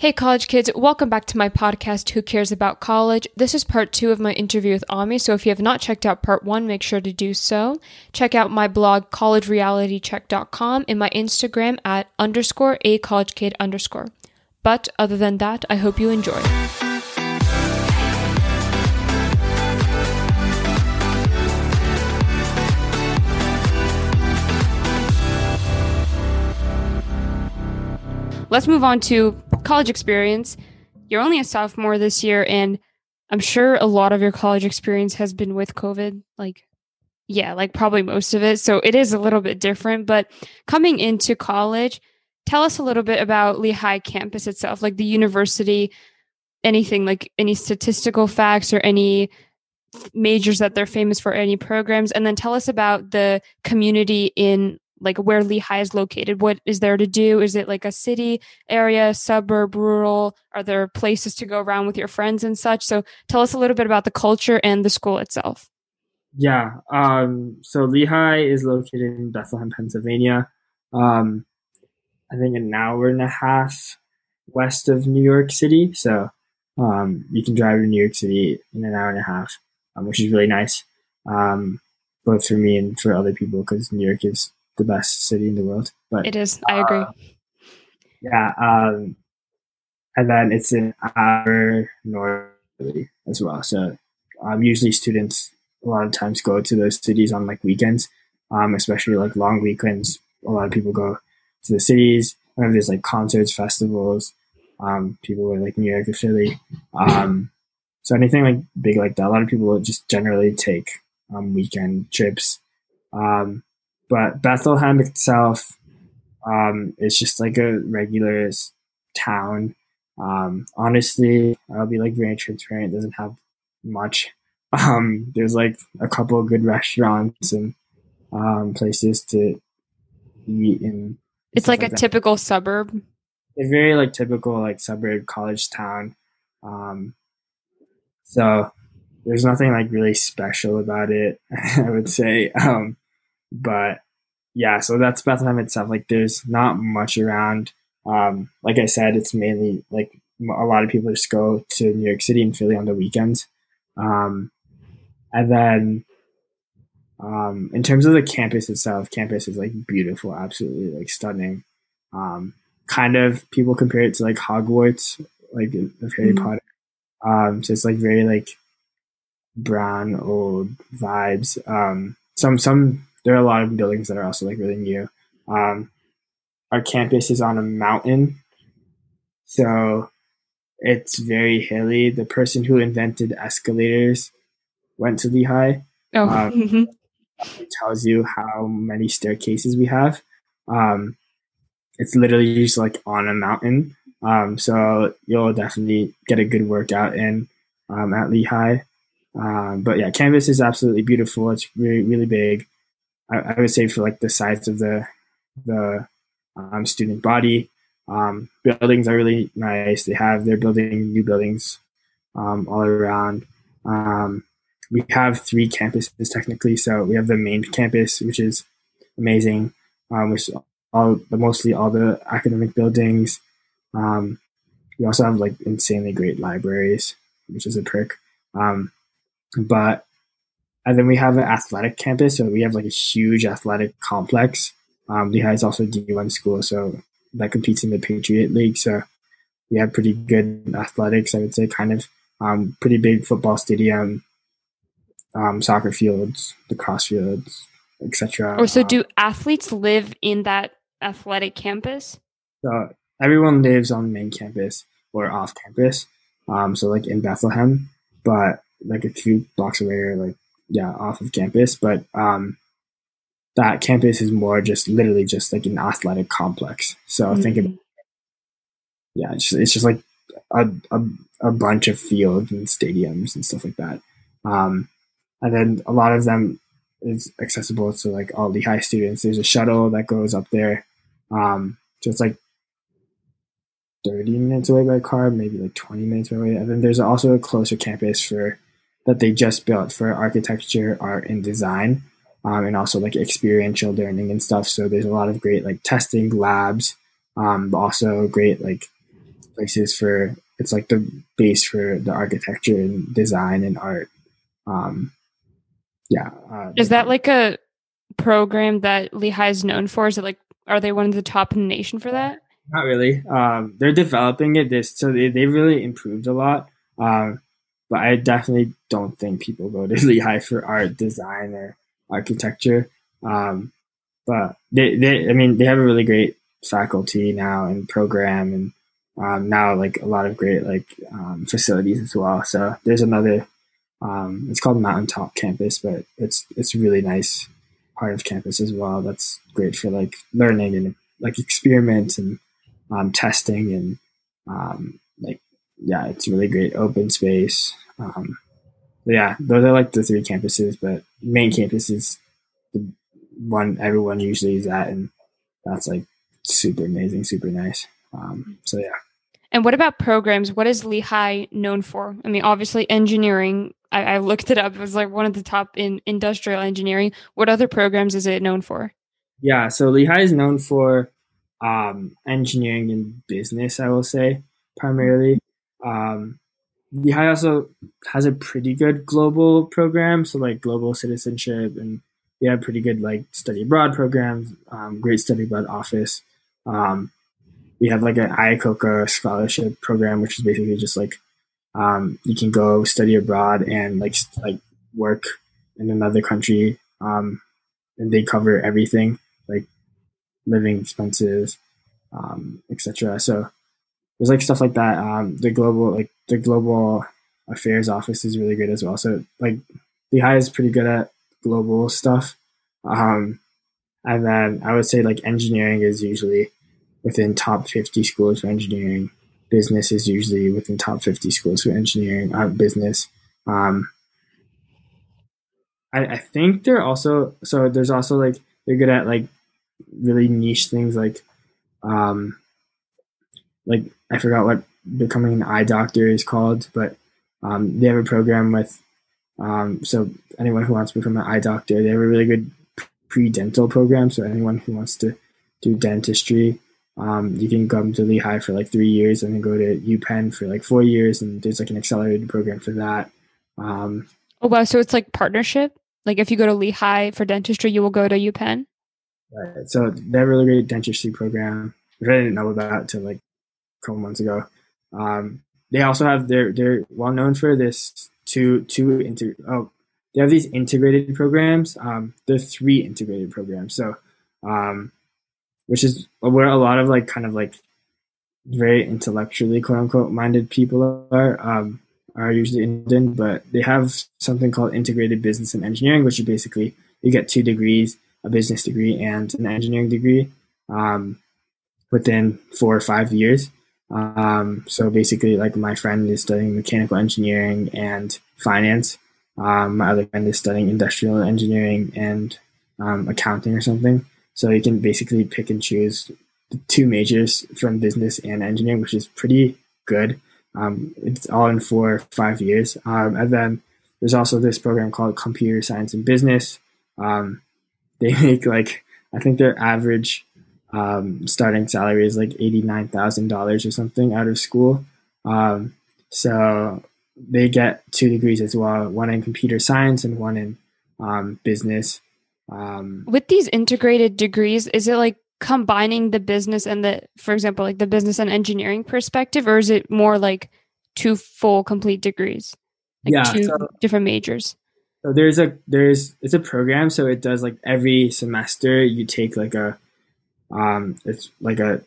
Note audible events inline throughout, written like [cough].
Hey, college kids, welcome back to my podcast, Who Cares About College? This is part two of my interview with Ami, so if you have not checked out part one, make sure to do so. Check out my blog, collegerealitycheck.com, and my Instagram at underscore a college kid underscore. But other than that, I hope you enjoy. Let's move on to college experience. You're only a sophomore this year, and I'm sure a lot of your college experience has been with COVID. Like, yeah, like probably most of it. So it is a little bit different. But coming into college, tell us a little bit about Lehigh campus itself, like the university, anything like any statistical facts or any majors that they're famous for, any programs, and then tell us about the community in like where Lehigh is located. What is there to do? Is it like a city area, suburb, rural? Are there places to go around with your friends and such? So tell us a little bit about the culture and the school itself. Yeah. Um, so Lehigh is located in Bethlehem, Pennsylvania. Um, I think an hour and a half west of New York City. So um, you can drive to New York City in an hour and a half, um, which is really nice, um, both for me and for other people because New York is the best city in the world. But it is. I agree. Uh, yeah. Um, and then it's an hour north as well. So um, usually students a lot of times go to those cities on like weekends, um, especially like long weekends. A lot of people go to the cities. Whenever there's like concerts, festivals, um, people are like New York or Philly. Um, so anything like big like that, a lot of people just generally take um, weekend trips. Um, but Bethlehem itself um, is just like a regular town. Um, honestly, I'll be like very transparent. It doesn't have much. [laughs] Um, there's like a couple of good restaurants and um, places to eat and. It's like, like a that. typical suburb. A very like typical like suburb college town. Um, so there's nothing like really special about it. [laughs] I would say. Um, but yeah, so that's Bethlehem itself. Like, there's not much around. Um, like I said, it's mainly like a lot of people just go to New York City and Philly on the weekends. Um, and then, um, in terms of the campus itself, campus is like beautiful, absolutely like stunning. Um, kind of people compare it to like Hogwarts, like of Harry mm-hmm. Potter. Um, so it's like very like brown old vibes. Um, some some there are a lot of buildings that are also like really new. Um, our campus is on a mountain, so it's very hilly. The person who invented escalators went to Lehigh. Oh, um, mm-hmm. it tells you how many staircases we have. Um, it's literally just like on a mountain. Um, so you'll definitely get a good workout in um, at Lehigh. Um, but yeah, campus is absolutely beautiful. It's really really big. I, I would say for like the size of the the um, student body. Um, buildings are really nice. They have they're building new buildings um, all around. Um, we have three campuses technically. So we have the main campus, which is amazing, um, which all mostly all the academic buildings. Um, we also have like insanely great libraries, which is a perk. But and then we have an athletic campus, so we have like a huge athletic complex. Um, Lehigh is also a D1 school, so that competes in the Patriot League. So we have pretty good athletics, I would say, kind of um, pretty big football stadium, um, soccer fields, lacrosse fields, etc. Oh, so do athletes live in that athletic campus? So everyone lives on the main campus or off campus. Um, so like in Bethlehem, but like a few blocks away or like yeah, off of campus, but um, that campus is more just literally just like an athletic complex. So mm-hmm. think about, yeah, it's just, it's just like a, a, a, bunch of fields and stadiums and stuff like that. Um, and then a lot of them is accessible to like all Lehigh students. There's a shuttle that goes up there. Um, so it's like 30 minutes away by car, maybe like 20 minutes away. And then there's also a closer campus for that they just built for architecture, art, and design, um, and also like experiential learning and stuff. So there's a lot of great like testing labs, um, but also great like places for it's like the base for the architecture and design and art. Um, yeah. Uh, is that like a program that Lehigh is known for? Is it like are they one of the top in the nation for that? Not really. Um, they're developing it. This so they they really improved a lot. Um, but I definitely don't think people go to [laughs] Lehigh for art, design, or architecture. Um, but they, they, I mean, they have a really great faculty now and program, and um, now like a lot of great like um, facilities as well. So there's another. Um, it's called Mountaintop Campus, but it's it's really nice part of campus as well. That's great for like learning and like experiments and um, testing and um, yeah, it's really great open space. Um, yeah, those are like the three campuses, but main campus is the one everyone usually is at, and that's like super amazing, super nice. Um, so yeah. And what about programs? What is Lehigh known for? I mean, obviously engineering. I, I looked it up. It was like one of the top in industrial engineering. What other programs is it known for? Yeah, so Lehigh is known for um, engineering and business. I will say primarily. Um, Lehigh also has a pretty good global program, so like global citizenship, and we have pretty good like study abroad programs. Um, great study abroad office. Um, we have like an Iacocca scholarship program, which is basically just like um, you can go study abroad and like like work in another country, um, and they cover everything like living expenses, um, etc. So there's like stuff like that. Um, the global like the global affairs office is really good as well. So like the Lehigh is pretty good at global stuff. Um, and then I would say like engineering is usually within top 50 schools for engineering. Business is usually within top 50 schools for engineering, uh, business. Um, I, I think they're also, so there's also like, they're good at like really niche things like, um, like I forgot what becoming an eye doctor is called, but um, they have a program with um, so anyone who wants to become an eye doctor, they have a really good pre-dental program. So anyone who wants to do dentistry, um, you can come to Lehigh for like three years and then go to UPenn for like four years, and there's like an accelerated program for that. Um, oh wow! So it's like partnership. Like if you go to Lehigh for dentistry, you will go to UPenn. Right. So they have a really great dentistry program, which I didn't know about until like couple months ago. Um, they also have they're they're well known for this two two inter oh they have these integrated programs. Um, they're three integrated programs. So, um, which is where a lot of like kind of like very intellectually quote unquote minded people are um, are usually in, but they have something called integrated business and engineering, which is basically you get two degrees, a business degree and an engineering degree, um, within four or five years. Um, so basically, like my friend is studying mechanical engineering and finance. Um, my other friend is studying industrial engineering and um, accounting or something. So you can basically pick and choose two majors from business and engineering, which is pretty good. Um, it's all in four or five years. Um, and then there's also this program called Computer Science and Business. Um, [laughs] they make like I think their average um, starting salary is like $89,000 or something out of school. Um, so they get two degrees as well, one in computer science and one in um, business. Um, With these integrated degrees, is it like combining the business and the, for example, like the business and engineering perspective, or is it more like two full complete degrees? Like yeah, two so, different majors. So there's a there's it's a program, so it does like every semester you take like a um, it's like a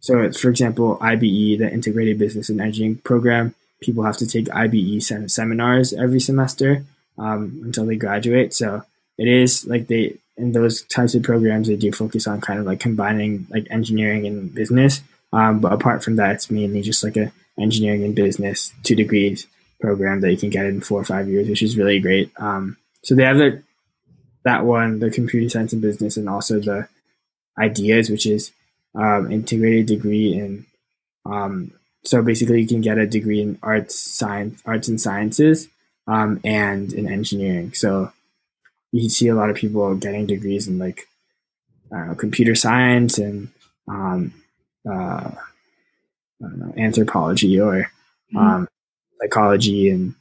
so it's for example IBE, the Integrated Business and Engineering Program. People have to take IBE sem- seminars every semester um, until they graduate. So it is like they in those types of programs they do focus on kind of like combining like engineering and business. Um, but apart from that, it's mainly just like a engineering and business two degrees program that you can get in four or five years, which is really great. Um, so they have the that one, the computer science and business, and also the ideas, which is um, integrated degree in. Um, so basically, you can get a degree in arts, science, arts and sciences, um, and in engineering. So you see a lot of people getting degrees in like know, computer science and um, uh, know, anthropology or mm-hmm. um, psychology and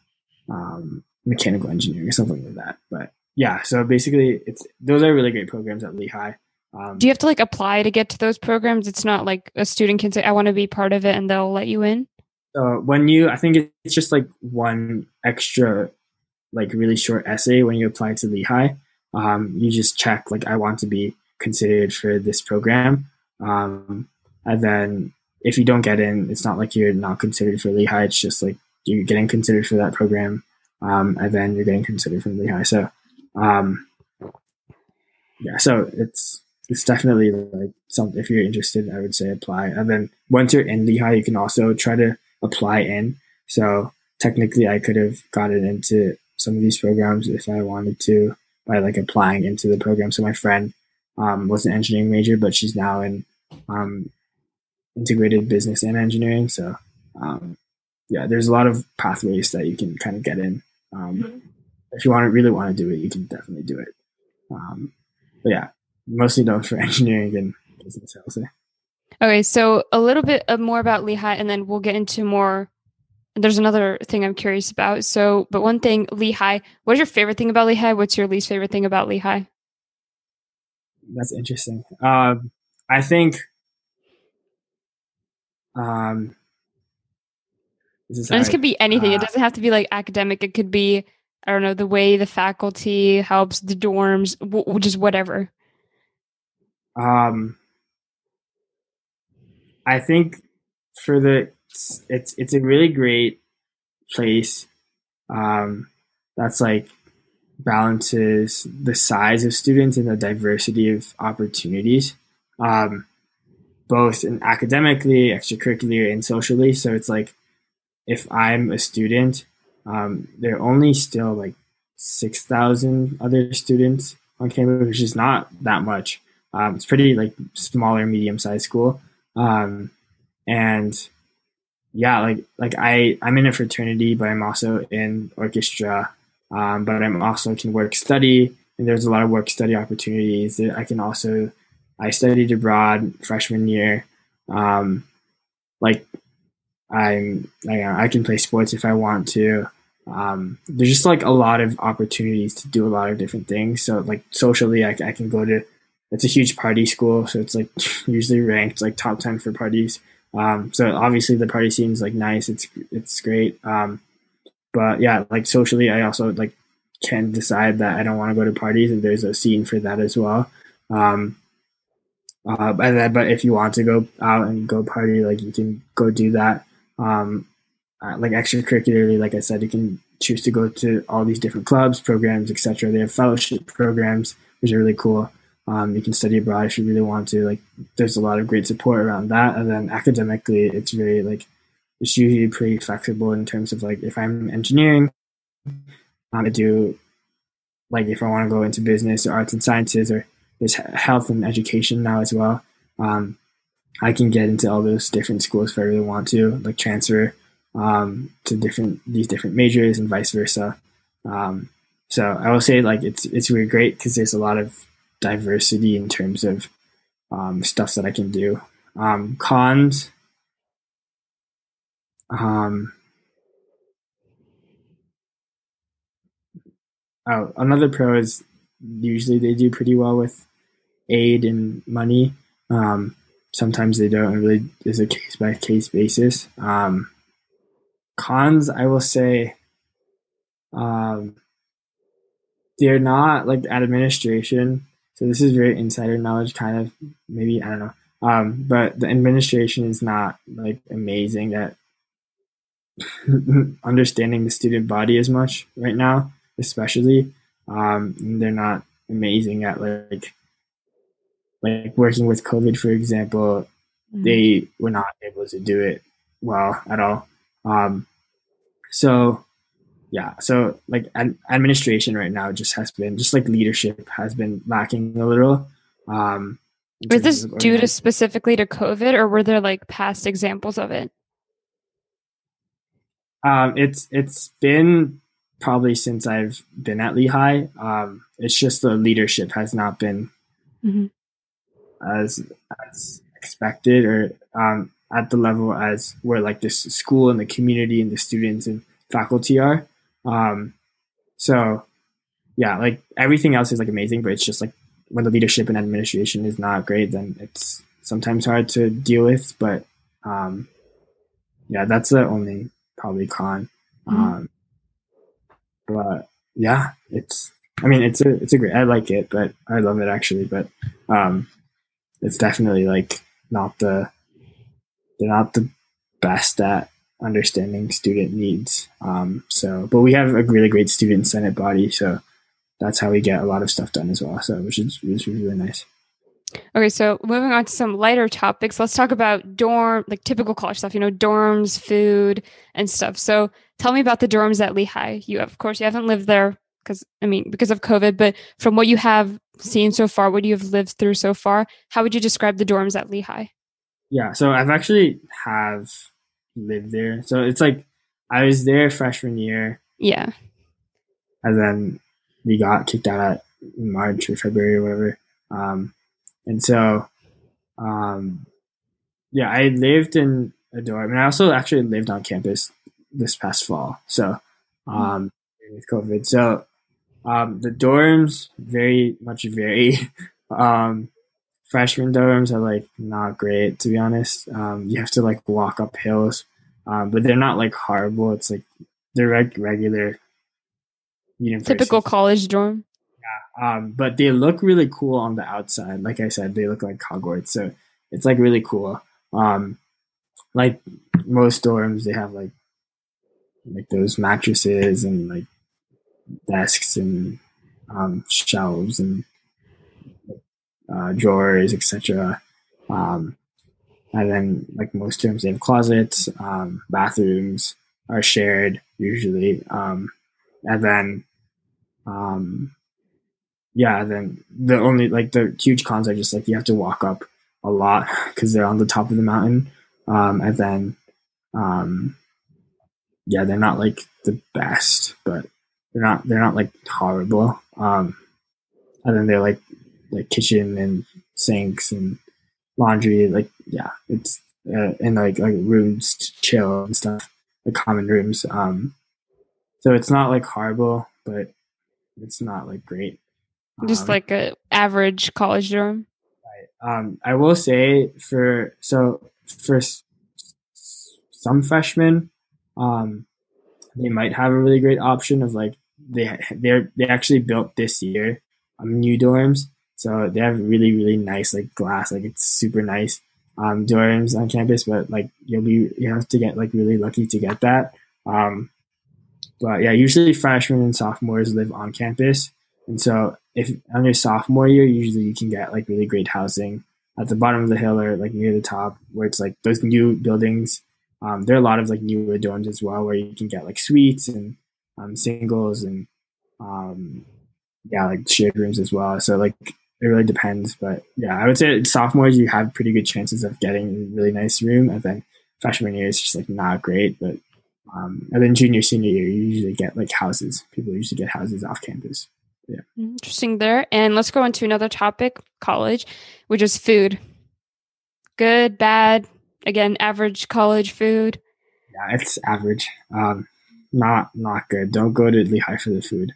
um, mechanical engineering or something like that. But yeah, so basically, it's those are really great programs at Lehigh. Um, Do you have to like apply to get to those programs? It's not like a student can say, "I want to be part of it," and they'll let you in. So when you, I think it's just like one extra, like really short essay when you apply to Lehigh. Um, you just check like I want to be considered for this program, um, and then if you don't get in, it's not like you're not considered for Lehigh. It's just like you're getting considered for that program, um, and then you're getting considered for Lehigh. So, um, yeah, so it's it's definitely like something. If you're interested, I would say apply. And then once you're in Lehigh, you can also try to apply in. So technically, I could have gotten into some of these programs if I wanted to by like applying into the program. So my friend um, was an engineering major, but she's now in um, integrated business and engineering. So um, yeah, there's a lot of pathways that you can kind of get in. Um, mm-hmm. If you want to really want to do it, you can definitely do it. Um, but yeah, mostly known for [laughs] engineering and business, I'll say. Okay, so a little bit more about Lehigh, and then we'll get into more. There's another thing I'm curious about. So, but one thing, Lehigh. What's your favorite thing about Lehigh? What's your least favorite thing about Lehigh? That's interesting. Um, I think um, this, this could be anything. Uh, it doesn't have to be like academic. It could be I don't know the way the faculty helps the dorms, w- just whatever. Um, I think for the it's it's a really great place. Um, that's like balances the size of students and the diversity of opportunities. Um, both in academically, extracurricular, and socially. So it's like if I'm a student, um, there are only still like 6,000 other students on campus, which is not that much. Um, it's pretty like smaller, medium sized school. Um, and yeah, like, like I, I'm in a fraternity, but I'm also in orchestra. Um, but I'm also can work study and there's a lot of work study opportunities. That I can also I studied abroad freshman year. Um, like I'm, I, I can play sports if I want to. Um, there's just like a lot of opportunities to do a lot of different things. So like socially, I, I can go to. It's a huge party school, so it's like [laughs] usually ranked like top ten for parties. Um, so obviously the party scene is like nice. It's it's great. Um, but yeah, like socially, I also like can decide that I don't want to go to parties, and there's a scene for that as well. Um, uh, but, then, but if you want to go out and go party, like you can go do that. Um, uh, like extracurricularly, like I said, you can choose to go to all these different clubs, programs, etc. They have fellowship programs, which are really cool. Um, you can study abroad if you really want to. Like, there's a lot of great support around that. And then academically, it's very like it's usually pretty flexible in terms of like if I'm engineering, um, I do like if I want to go into business or arts and sciences or there's health and education now as well. Um, I can get into all those different schools if I really want to, like transfer um, to different these different majors and vice versa. Um, so I will say like it's it's really great because there's a lot of diversity in terms of um, stuff that I can do. Um, cons. Um, oh, another pro is usually they do pretty well with aid and money. Um, sometimes they don't. It really is a case by case basis. Um, cons, I will say, um, they're not like administration. So this is very insider knowledge, kind of maybe I don't know. Um, but the administration is not like amazing at [laughs] understanding the student body as much right now, especially. Um, they're not amazing at like like working with COVID, for example, mm-hmm. they were not able to do it well at all. Um, so yeah, so like ad- administration right now just has been just like leadership has been lacking a little. Um, was this due to specifically to COVID, or were there like past examples of it? Um, it's it's been probably since I've been at Lehigh. Um, it's just the leadership has not been mm-hmm as as expected or um, at the level as where like this school and the community and the students and faculty are. Um, so yeah, like everything else is like amazing, but it's just like when the leadership and administration is not great, then it's sometimes hard to deal with. But um, yeah, that's the only probably con. Mm-hmm. Um, but yeah, it's. I mean, it's a it's a great. I like it, but I love it actually. But um, it's definitely like not the they're not the best at understanding student needs. Um, so, but we have a really great student senate body, so that's how we get a lot of stuff done as well. So, which is which is really nice. Okay, so moving on to some lighter topics, let's talk about dorm, like typical college stuff, you know, dorms, food, and stuff. So tell me about the dorms at Lehigh. You, of course, you haven't lived there because, I mean, because of COVID, but from what you have seen so far, what you have lived through so far, how would you describe the dorms at Lehigh? Yeah, so I've actually have lived there. So it's like I was there freshman year. Yeah. And then we got kicked out at March or February or whatever. Um, and so, um, yeah, I lived in a dorm, and I also actually lived on campus this past fall. So, um, with COVID, so um, the dorms very much vary. [laughs] um, freshman dorms are like not great to be honest. Um, you have to like walk up hills, um, but they're not like horrible. It's like they're like regular Typical college dorm. Um, but they look really cool on the outside. Like I said, they look like Hogwarts, so it's like really cool. Um, like most dorms, they have like like those mattresses and like desks and um, shelves and uh, drawers, etc. Um, and then, like most dorms, they have closets. Um, bathrooms are shared usually, um, and then um, yeah, then the only like the huge cons are just like you have to walk up a lot [laughs] because they're on the top of the mountain, um, and then um, yeah, they're not like the best, but they're not they're not like horrible. Um, and then they're like like kitchen and sinks and laundry, like yeah, it's uh, and like like rooms to chill and stuff, like common rooms. Um, so it's not like horrible, but it's not like great. Just um, like a average college dorm. Right. Um, I will say for so for s- some freshmen, um, they might have a really great option of like they they're they actually built this year um, new dorms, so they have really really nice like glass, like it's super nice um, dorms on campus. But like you'll be you have to get like really lucky to get that. Um, but yeah, usually freshmen and sophomores live on campus. And so if on your sophomore year, usually you can get like really great housing at the bottom of the hill or like near the top where it's like those new buildings. Um, there are a lot of like newer dorms as well where you can get like suites and um, singles and um, yeah, like shared rooms as well. So like it really depends. But yeah, I would say sophomores you have pretty good chances of getting a really nice room, and then freshman year is just like not great. But um, and then junior, senior year, you usually get like houses. People usually get houses off campus. Yeah. Interesting there. And let's go on to another topic, college, which is food. Good, bad, again, average college food. Yeah, it's average. Um, not not good. Don't go to Lehigh for the food.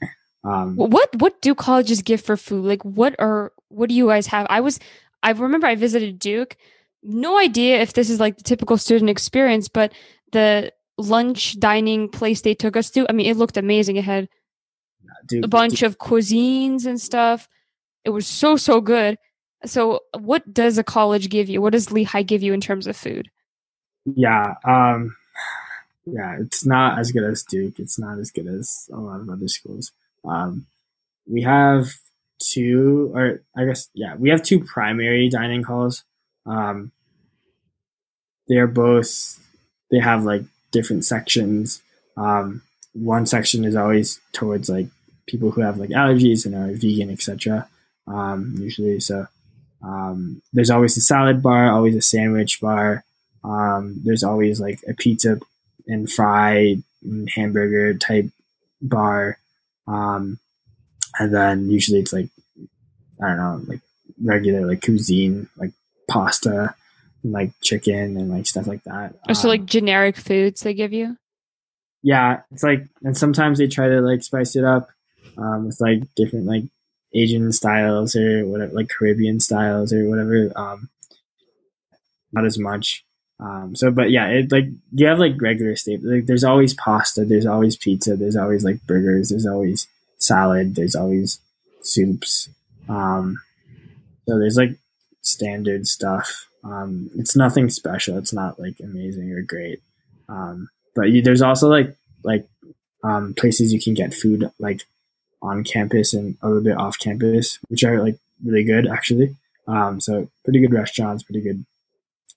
Um, what what do colleges give for food? Like what are what do you guys have? I was I remember I visited Duke. No idea if this is like the typical student experience, but the lunch dining place they took us to. I mean, it looked amazing. It had dude, a bunch dude. of cuisines and stuff. It was so so good. So, what does a college give you? What does Lehigh give you in terms of food? Yeah, um, yeah, it's not as good as Duke. It's not as good as a lot of other schools. Um, we have two, or I guess, yeah, we have two primary dining halls. Um, they're both they have like different sections. Um, one section is always towards like people who have like allergies and are vegan, etc. Um, usually, so um, there's always a salad bar, always a sandwich bar. Um, there's always like a pizza and fry and hamburger type bar, um, and then usually it's like I don't know, like regular like cuisine, like pasta like chicken and like stuff like that. Oh, so Um, like generic foods they give you? yeah, it's like, and sometimes they try to like spice it up um, with like different like Asian styles or whatever, like Caribbean styles or whatever. Um, not as much. Um, so, but yeah, it like you have like regular staples. Like, there's always pasta, there's always pizza, there's always like burgers, there's always salad, there's always soups. Um, so there's like standard stuff. Um, it's nothing special. It's not like amazing or great. Um, but you, there's also like like um, places you can get food like on campus and a little bit off campus, which are like really good actually. Um, so pretty good restaurants, pretty good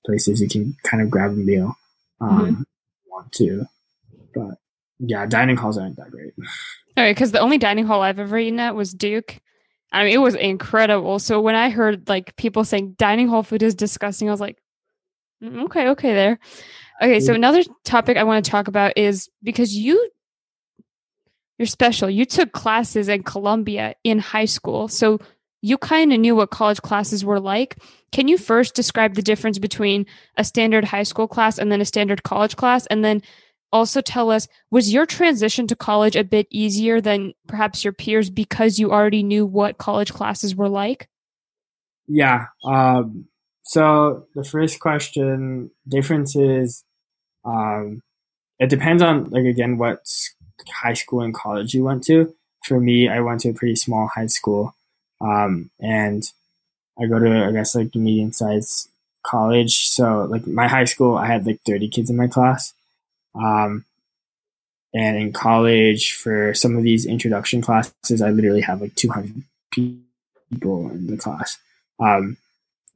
places you can kind of grab a meal um, Mhm. want to. But yeah, dining halls aren't that great. All right, because the only dining hall I've ever eaten at was Duke. I mean, it was incredible. So when I heard like people saying dining hall food is disgusting, I was like, "Mm, okay, okay, there. Okay, so Mhm. another topic I want to talk about is because you you're special. You took classes in Columbia in high school, so you kind of knew what college classes were like. Can you first describe the difference between a standard high school class and then a standard college class, and then also tell us was your transition to college a bit easier than perhaps your peers because you already knew what college classes were like? Yeah. Um, so the first question differences. Um, it depends on like again what high school and college you went to. For me, I went to a pretty small high school, um, and I go to I guess like medium sized college. So like my high school, I had like thirty kids in my class, um, and in college for some of these introduction classes, I literally have like two hundred people in the class. Um,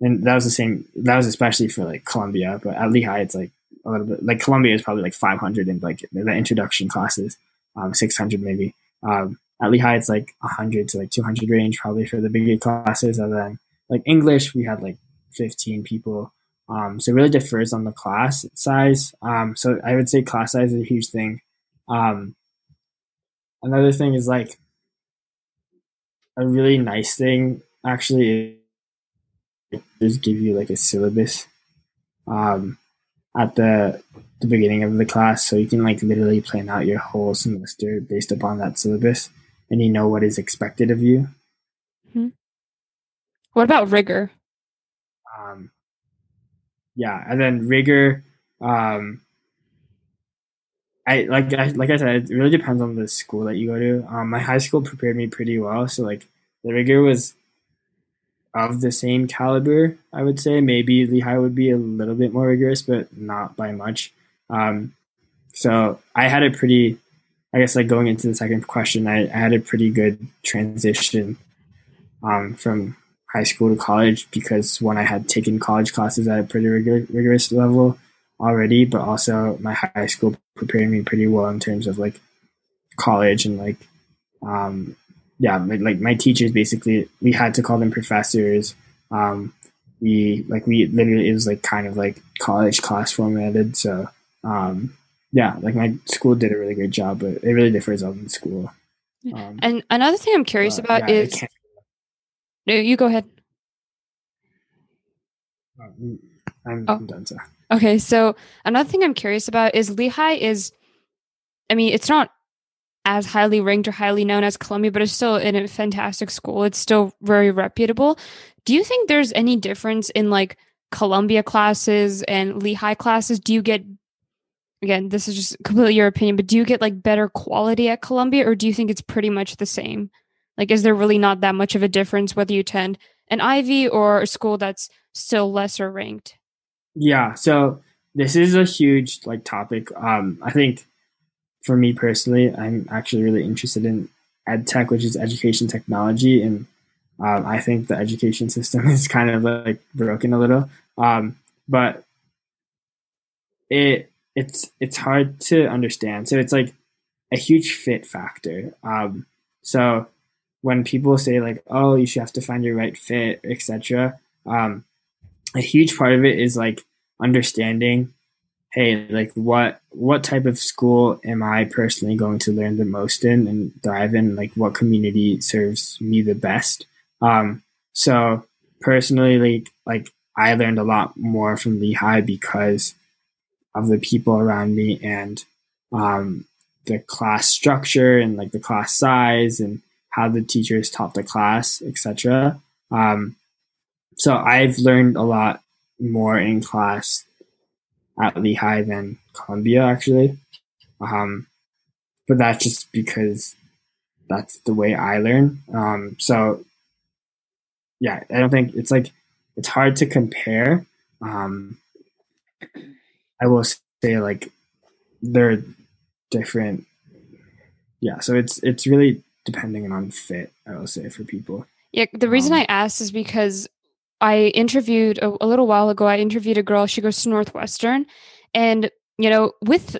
and that was the same. That was especially for like Columbia, but at Lehigh, it's like a little bit like Columbia is probably like 500 in like the introduction classes, um, 600 maybe. Um, at Lehigh, it's like 100 to like 200 range probably for the bigger classes. And then like English, we had like 15 people. Um, so it really differs on the class size. Um, so I would say class size is a huge thing. Um, another thing is like a really nice thing actually just give you like a syllabus um, at the the beginning of the class, so you can like literally plan out your whole semester based upon that syllabus, and you know what is expected of you. What about rigor? Um, yeah, and then rigor. Um, I like I, like I said, it really depends on the school that you go to. Um, my high school prepared me pretty well, so like the rigor was of the same caliber. I would say maybe Lehigh would be a little bit more rigorous, but not by much. Um, so I had a pretty, I guess, like going into the second question, I, I had a pretty good transition um, from high school to college because one, I had taken college classes at a pretty rigor- rigorous level already, but also my high school prepared me pretty well in terms of like college and like, um, yeah, like, like my teachers basically, we had to call them professors. Um, we like we literally it was like kind of like college class formatted. So um, yeah, like my school did a really great job, but it really differs on the school. Um, And another thing I'm curious but, about yeah, is no, you go ahead. um, I'm, Oh. I'm done. So Okay, so another thing I'm curious about is Lehigh is, I mean, it's not as highly ranked or highly known as Columbia, but it's still in a fantastic school. It's still very reputable. Do you think there's any difference in like Columbia classes and Lehigh classes? Do you get, again, this is just completely your opinion, but do you get like better quality at Columbia or do you think it's pretty much the same? Like, is there really not that much of a difference whether you attend an Ivy or a school that's still lesser ranked? yeah, so this is a huge like topic. Um, I think for me personally, I'm actually really interested in ed tech, which is education technology, and um, I think the education system [laughs] is kind of like broken a little. Um, but it it's it's hard to understand. So it's like a huge fit factor. Um, so when people say like, "Oh, you should have to find your right fit," etc., um, a huge part of it is like understanding hey like what what type of school am i personally going to learn the most in and thrive in like what community serves me the best um so personally like like I learned a lot more from Lehigh because of the people around me and um, the class structure and like the class size and how the teachers taught the class, etc. Um, so I've learned a lot more in class at Lehigh than Columbia, actually. Um, but that's just because that's the way I learn. Um, so yeah, I don't think it's like it's hard to compare. Um, I will say like they're different. Yeah, so it's it's really depending on fit. I will say for people. Yeah, the reason um, I asked is because I interviewed a, a little while ago. I interviewed a girl. She goes to Northwestern, and you know, with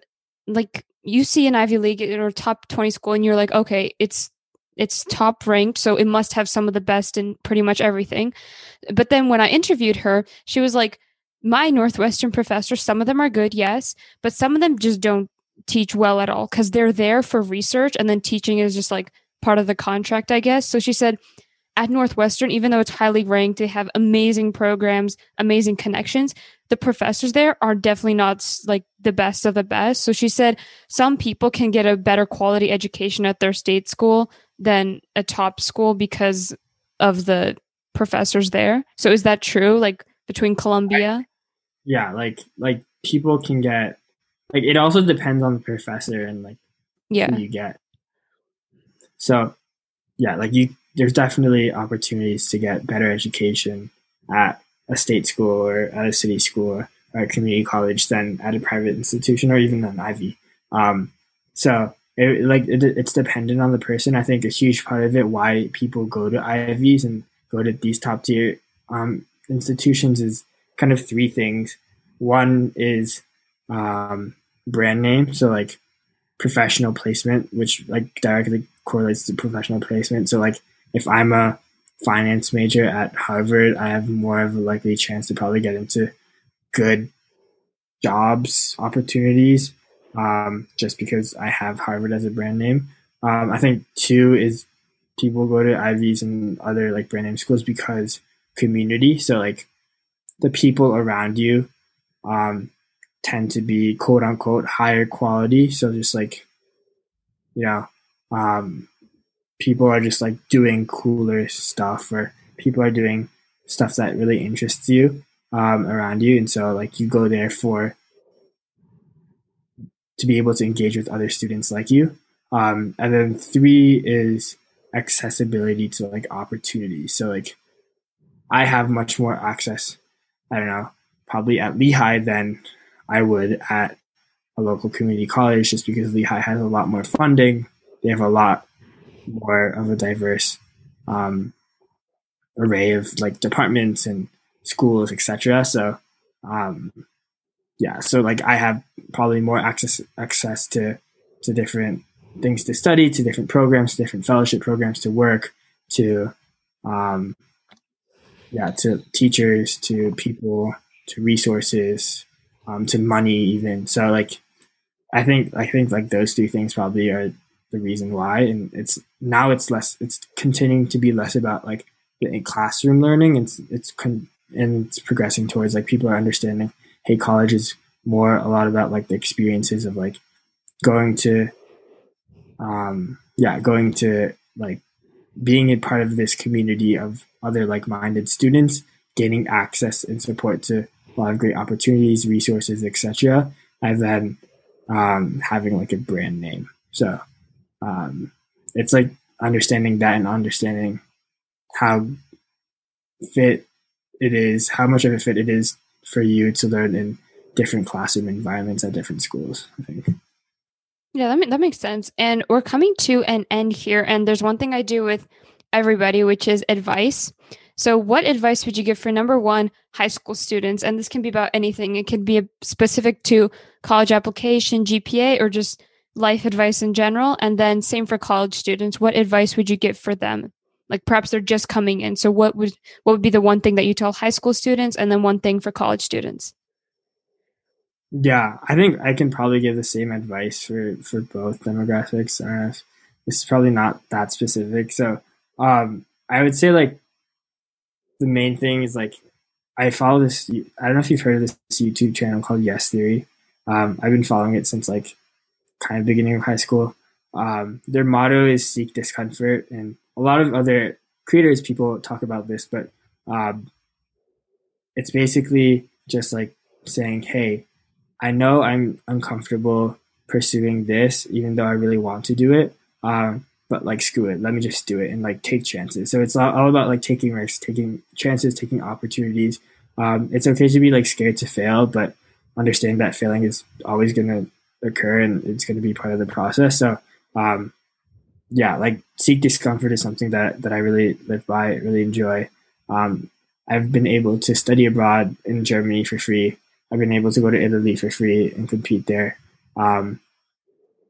like you see an Ivy League or top twenty school, and you're like, okay, it's it's top ranked, so it must have some of the best in pretty much everything. But then when I interviewed her, she was like, my Northwestern professors, some of them are good, yes, but some of them just don't teach well at all because they're there for research and then teaching is just like part of the contract, I guess. So she said, at Northwestern, even though it's highly ranked, they have amazing programs, amazing connections. The professors there are definitely not like the best of the best. So she said some people can get a better quality education at their state school than a top school because of the professors there. So is that true? Like between Columbia? Yeah, like like people can get like it also depends on the professor and like yeah you get. So yeah, like you there's definitely opportunities to get better education at a state school or at a city school or a community college than at a private institution or even an Ivy. Um, so it, like it, it's dependent on the person. I think a huge part of it why people go to Ivies and go to these top tier um, institutions is kind of three things. One is um, brand name, so like professional placement, which like directly correlates to professional placement. So like if I'm a finance major at Harvard, I have more of a likely chance to probably get into good jobs opportunities um, just because I have Harvard as a brand name. Um, I think two is people go to Ivies and other like brand name schools because community. So like the people around you um, tend to be quote unquote higher quality. So just like, you know, um, people are just like doing cooler stuff or people are doing stuff that really interests you um, around you. And so like you go there for to be able to engage with other students like you. Um, and then three is accessibility to like opportunities. So like I have much more access I don't know, probably at Lehigh than I would at a local community college just because Lehigh has a lot more funding. They have a lot more of a diverse um, array of like departments and schools, etc. So, um, yeah, so like I have probably more access access to to different things to study, to different programs, to different fellowship programs to work, to um, yeah, to teachers, to people, to resources, um, to money, even. So like, I think I think like those two things probably are the reason why, and it's now it's less. It's continuing to be less about like the classroom learning. It's it's con- and it's progressing towards like people are understanding. Hey, college is more a lot about like the experiences of like going to, um, yeah, going to like being a part of this community of other like-minded students, gaining access and support to a lot of great opportunities, resources, etc., and then um, having like a brand name. So um, it's like understanding that and understanding how fit it is, how much of a fit it is for you to learn in different classroom environments at different schools. I think. Yeah, that, that makes sense. And we're coming to an end here. And there's one thing I do with everybody, which is advice. So, what advice would you give for number one, high school students? And this can be about anything, it could be specific to college application, GPA, or just life advice in general. And then, same for college students. What advice would you give for them? Like perhaps they're just coming in. So, what would what would be the one thing that you tell high school students, and then one thing for college students? Yeah, I think I can probably give the same advice for for both demographics. Uh, this is probably not that specific. So um, I would say like the main thing is like I follow this. I don't know if you've heard of this YouTube channel called Yes Theory. Um, I've been following it since like kind of beginning of high school. Um, their motto is seek discomfort, and a lot of other creators people talk about this, but um, it's basically just like saying, "Hey, I know I'm uncomfortable pursuing this, even though I really want to do it. Um, but like, screw it, let me just do it and like take chances." So it's all, about like taking risks, taking chances, taking opportunities. Um, it's okay to be like scared to fail, but understand that failing is always going to occur and it's going to be part of the process. So, um, yeah, like seek discomfort is something that, that I really live by, really enjoy. Um, I've been able to study abroad in Germany for free. I've been able to go to Italy for free and compete there. Um,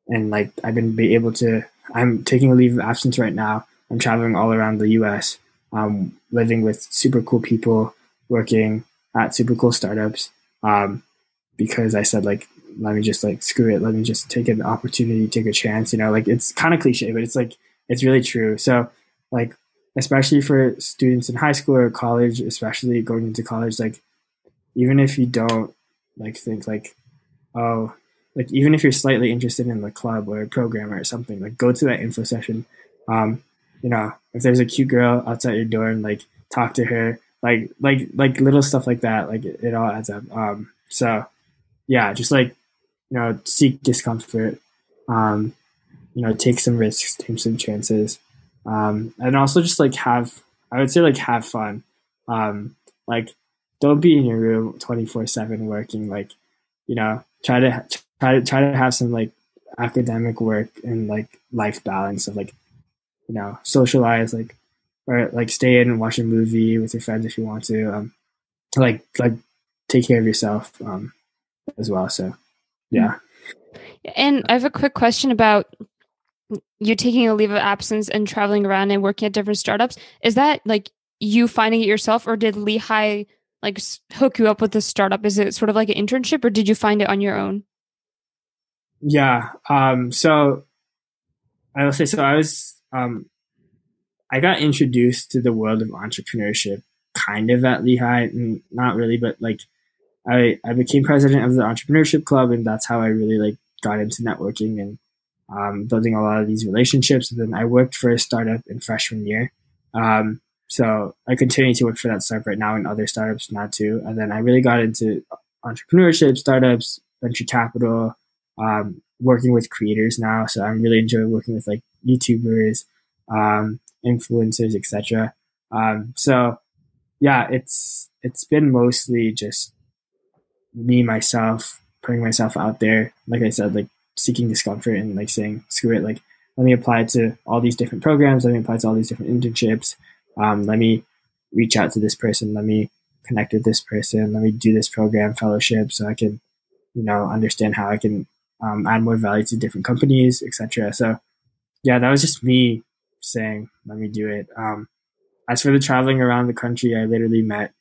and like I've been be able to, I'm taking a leave of absence right now. I'm traveling all around the U.S. Um, living with super cool people, working at super cool startups. Um, because I said like, let me just like screw it. Let me just take an opportunity, take a chance. You know, like it's kind of cliche, but it's like it's really true. So like especially for students in high school or college, especially going into college, like even if you don't like think like, oh, like even if you're slightly interested in the club or a program or something, like go to that info session. Um, you know, if there's a cute girl outside your dorm, like talk to her, like like like little stuff like that. Like it, it all adds up. Um, so yeah, just like you know, seek discomfort. Um, you know, take some risks, take some chances um, and also just like have I would say like have fun. Um, like don't be in your room twenty four seven working. Like you know try to try to try to have some like academic work and like life balance of like you know socialize like or like stay in and watch a movie with your friends if you want to um like like take care of yourself um as well so yeah. And i have a quick question about you taking a leave of absence and traveling around and working at different startups. Is that like you finding it yourself or did lehigh like hook you up with this startup? Is it sort of like an internship or did you find it on your own yeah um so i will say so i was um i got introduced to the world of entrepreneurship kind of at lehigh and not really but like i i became president of the entrepreneurship club and that's how i really like got into networking and um, building a lot of these relationships. And then I worked for a startup in freshman year. Um, so I continue to work for that startup right now and other startups now too. And then I really got into entrepreneurship, startups, venture capital, um, working with creators now. So I'm really enjoying working with like YouTubers, um, influencers, etc. Um, so yeah, it's it's been mostly just me myself putting myself out there. Like I said, like seeking discomfort and like saying screw it like let me apply to all these different programs let me apply to all these different internships um, let me reach out to this person let me connect with this person let me do this program fellowship so i can you know understand how i can um, add more value to different companies etc so yeah that was just me saying let me do it um, as for the traveling around the country i literally met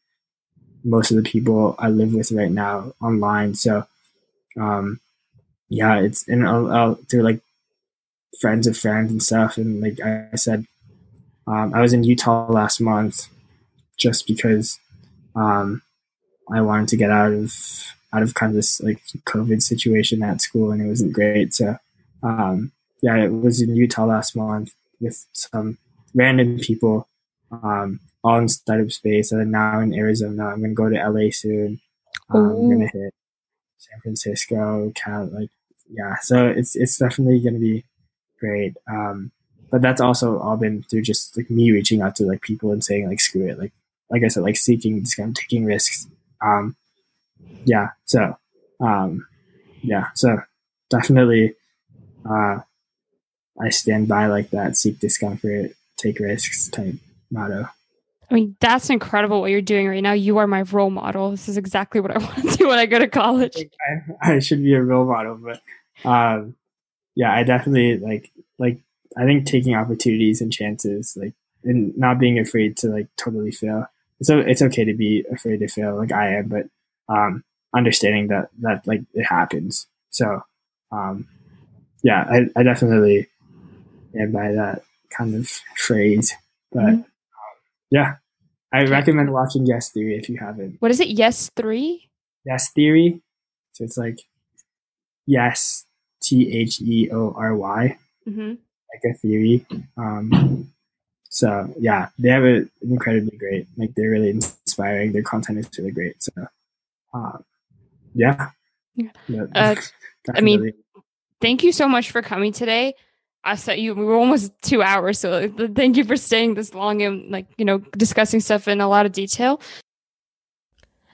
most of the people i live with right now online so um, yeah, it's and I'll, I'll through like friends of friends and stuff. And like I said, um, I was in Utah last month just because um, I wanted to get out of out of kind of this like COVID situation at school, and it wasn't great. So um, yeah, it was in Utah last month with some random people, um, all in startup space, and now in Arizona. I'm gonna go to LA soon. Um, I'm gonna hit San Francisco, Cal, like yeah, so it's it's definitely going to be great. Um, but that's also all been through just like me reaching out to like people and saying like screw it, like like I said, like seeking, just kind of taking risks. Um, yeah, so um, yeah, so definitely, uh, I stand by like that seek discomfort, take risks type motto. I mean, that's incredible what you're doing right now. You are my role model. This is exactly what I [laughs] want to do when I go to college. I, I should be a role model, but um, yeah, I definitely like like I think taking opportunities and chances, like and not being afraid to like totally fail. So it's okay to be afraid to fail, like I am, but um, understanding that that like it happens. So um, yeah, I, I definitely am by that kind of phrase. But mm-hmm. yeah, I recommend watching Yes Theory if you haven't. What is it? Yes three. Yes Theory. So it's like yes T H E O R Y Mm-hmm. like a theory. Um, so yeah, they have it incredibly great. Like they're really inspiring. Their content is really great. So uh, yeah. Yeah. Yeah, Uh, [laughs] I mean. Thank you so much for coming today. I said you we were almost two hours, so thank you for staying this long and like you know discussing stuff in a lot of detail.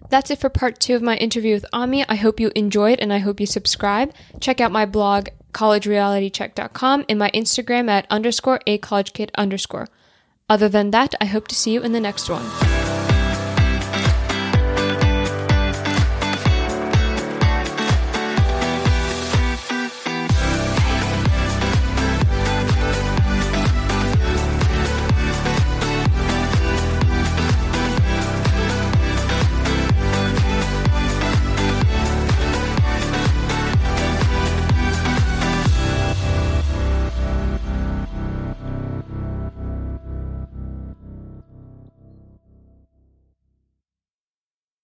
That's it for part two of my interview with Ami. I hope you enjoyed and I hope you subscribe. Check out my blog, collegerealitycheck.com, and my Instagram at underscore a college kid underscore. Other than that, I hope to see you in the next one.